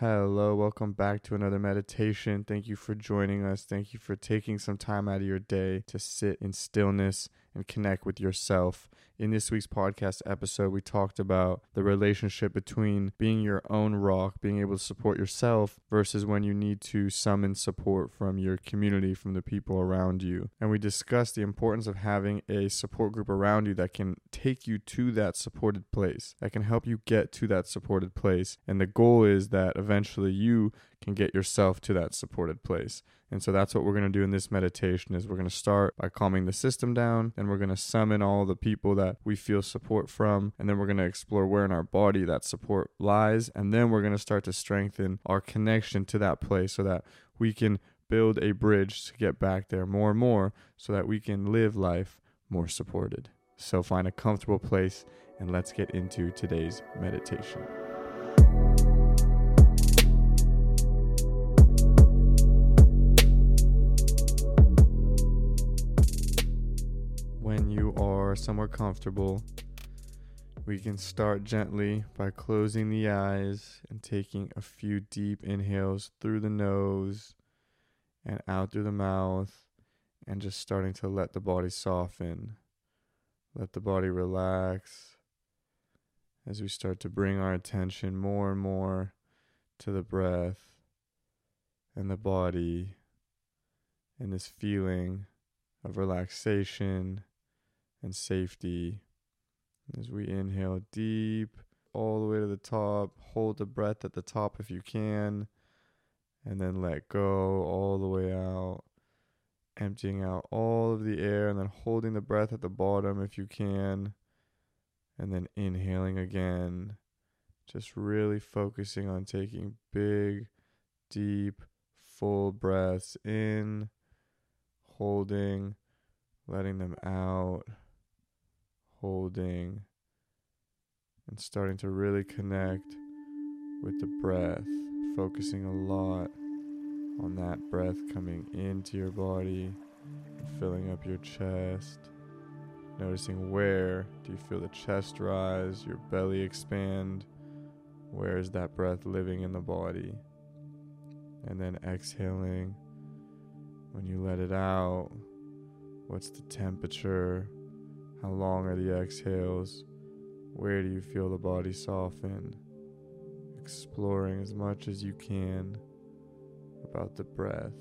Hello, welcome back to another meditation. Thank you for joining us. Thank you for taking some time out of your day to sit in stillness and connect with yourself. In this week's podcast episode, we talked about the relationship between being your own rock, being able to support yourself, versus when you need to summon support from your community, from the people around you. And we discussed the importance of having a support group around you that can take you to that supported place, that can help you get to that supported place. And the goal is that eventually you can get yourself to that supported place. And so that's what we're going to do in this meditation is we're going to start by calming the system down, and we're going to summon all the people that we feel support from, and then we're going to explore where in our body that support lies, and then we're going to start to strengthen our connection to that place so that we can build a bridge to get back there more and more so that we can live life more supported. So find a comfortable place and let's get into today's meditation. Are somewhere comfortable, we can start gently by closing the eyes and taking a few deep inhales through the nose and out through the mouth, and just starting to let the body soften. Let the body relax as we start to bring our attention more and more to the breath and the body and this feeling of relaxation and safety. As we inhale deep all the way to the top, hold the breath at the top if you can, and then let go all the way out, emptying out all of the air, and then holding the breath at the bottom if you can, and then inhaling again. Just really focusing on taking big, deep, full breaths in, holding, letting them out holding, and starting to really connect with the breath, focusing a lot on that breath coming into your body filling up your chest. Noticing where do you feel the chest rise, your belly expand? Where is that breath living in the body? And then exhaling. When you let it out, what's the temperature? How long are the exhales? Where do you feel the body soften? Exploring as much as you can about the breath.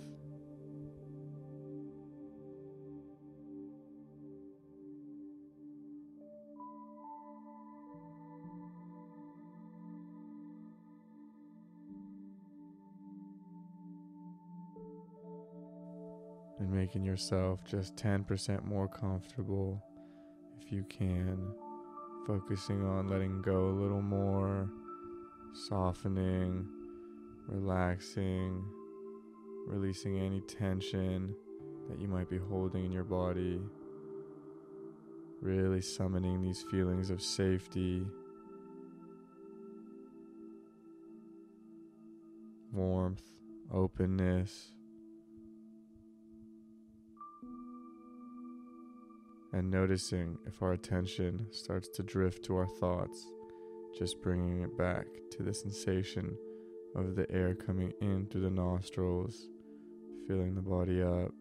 And making yourself just 10% more comfortable you can, focusing on letting go a little more, softening, relaxing, releasing any tension that you might be holding in your body, really summoning these feelings of safety, warmth, openness. And noticing if our attention starts to drift to our thoughts, just bringing it back to the sensation of the air coming in through the nostrils, filling the body up,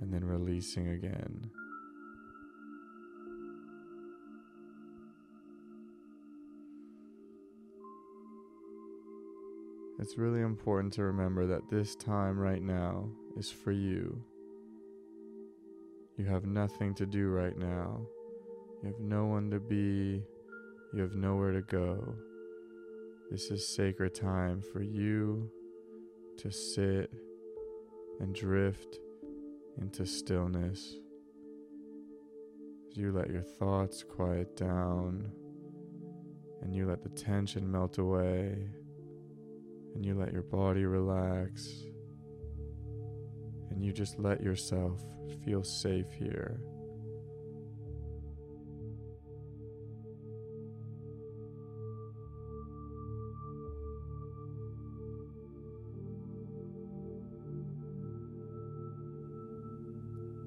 and then releasing again. It's really important to remember that this time right now is for you. You have nothing to do right now. You have no one to be. You have nowhere to go. This is sacred time for you to sit and drift into stillness. As you let your thoughts quiet down and you let the tension melt away and you let your body relax and you just let yourself feel safe here.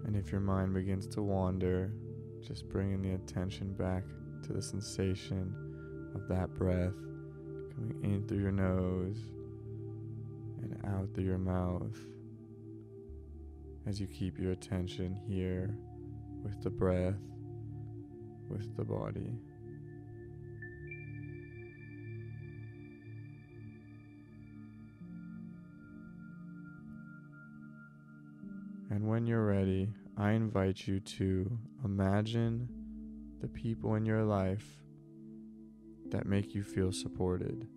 And if your mind begins to wander, just bringing the attention back to the sensation of that breath coming in through your nose and out through your mouth as you keep your attention here with the breath, with the body. And when you're ready, I invite you to imagine the people in your life that make you feel supported.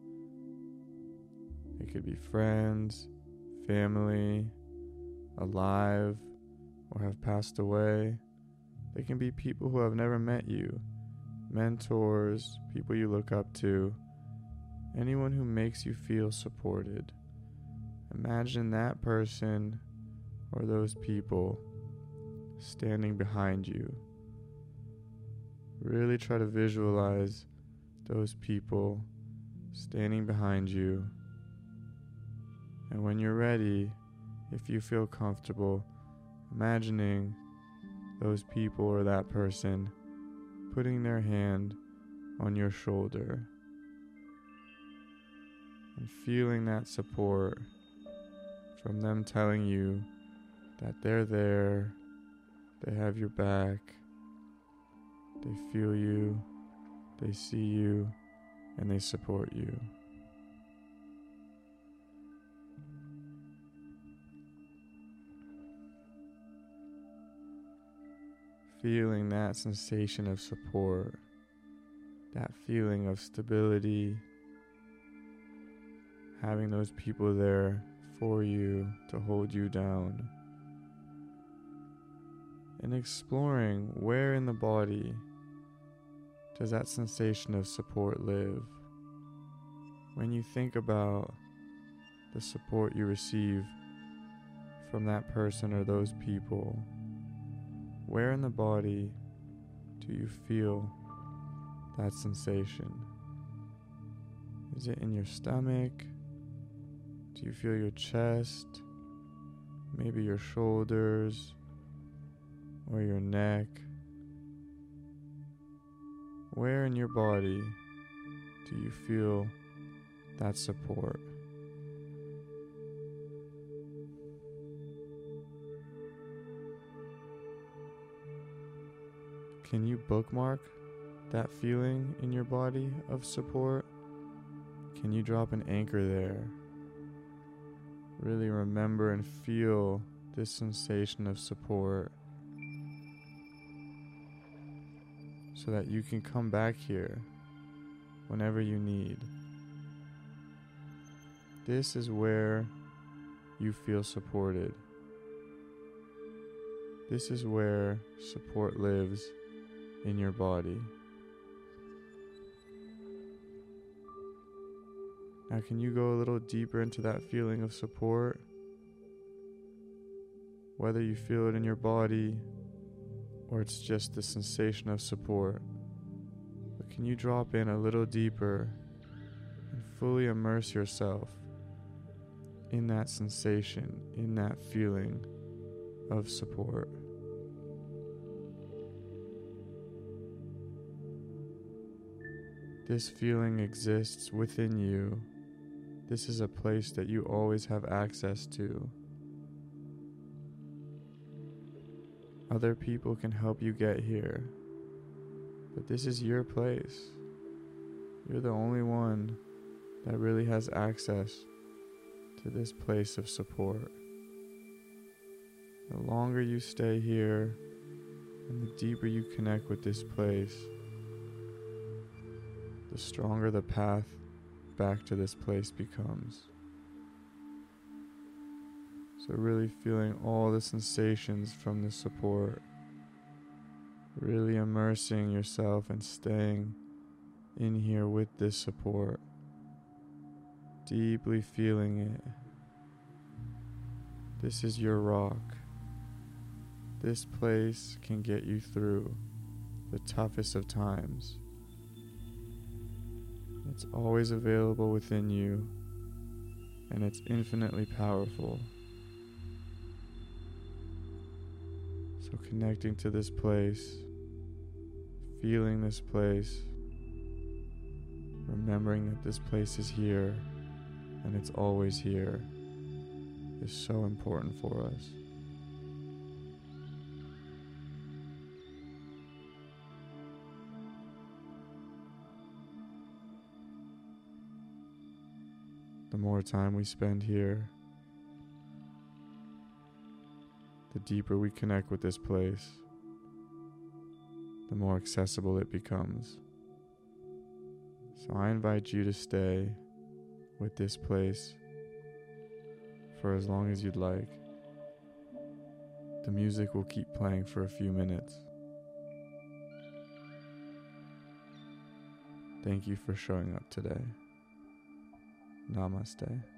It could be friends, family, alive, or have passed away. They can be people who have never met you, mentors, people you look up to, anyone who makes you feel supported. Imagine that person or those people standing behind you. Really try to visualize those people standing behind you. And when you're ready, if you feel comfortable, imagining those people or that person putting their hand on your shoulder and feeling that support from them telling you that they're there, they have your back, they feel you, they see you, and they support you. Feeling that sensation of support, that feeling of stability, having those people there for you to hold you down and exploring where in the body does that sensation of support live. When you think about the support you receive from that person or those people, where in the body do you feel that sensation? Is it in your stomach? Do you feel your chest? Maybe your shoulders? or your neck? Where in your body do you feel that support? Can you bookmark that feeling in your body of support? Can you drop an anchor there? Really remember and feel this sensation of support. so that you can come back here whenever you need. This is where you feel supported. This is where support lives in your body. Now, can you go a little deeper into that feeling of support? Whether you feel it in your body or it's just the sensation of support. But can you drop in a little deeper and fully immerse yourself in that sensation, in that feeling of support? This feeling exists within you. This is a place that you always have access to. Other people can help you get here. But this is your place. You're the only one that really has access to this place of support. The longer you stay here and the deeper you connect with this place, the stronger the path back to this place becomes. So, really feeling all the sensations from the support. Really immersing yourself and staying in here with this support. Deeply feeling it. This is your rock. This place can get you through the toughest of times. It's always available within you, and it's infinitely powerful. So, connecting to this place, feeling this place, remembering that this place is here and it's always here is so important for us. The more time we spend here, the deeper we connect with this place, the more accessible it becomes. So I invite you to stay with this place for as long as you'd like. The music will keep playing for a few minutes. Thank you for showing up today. Namaste.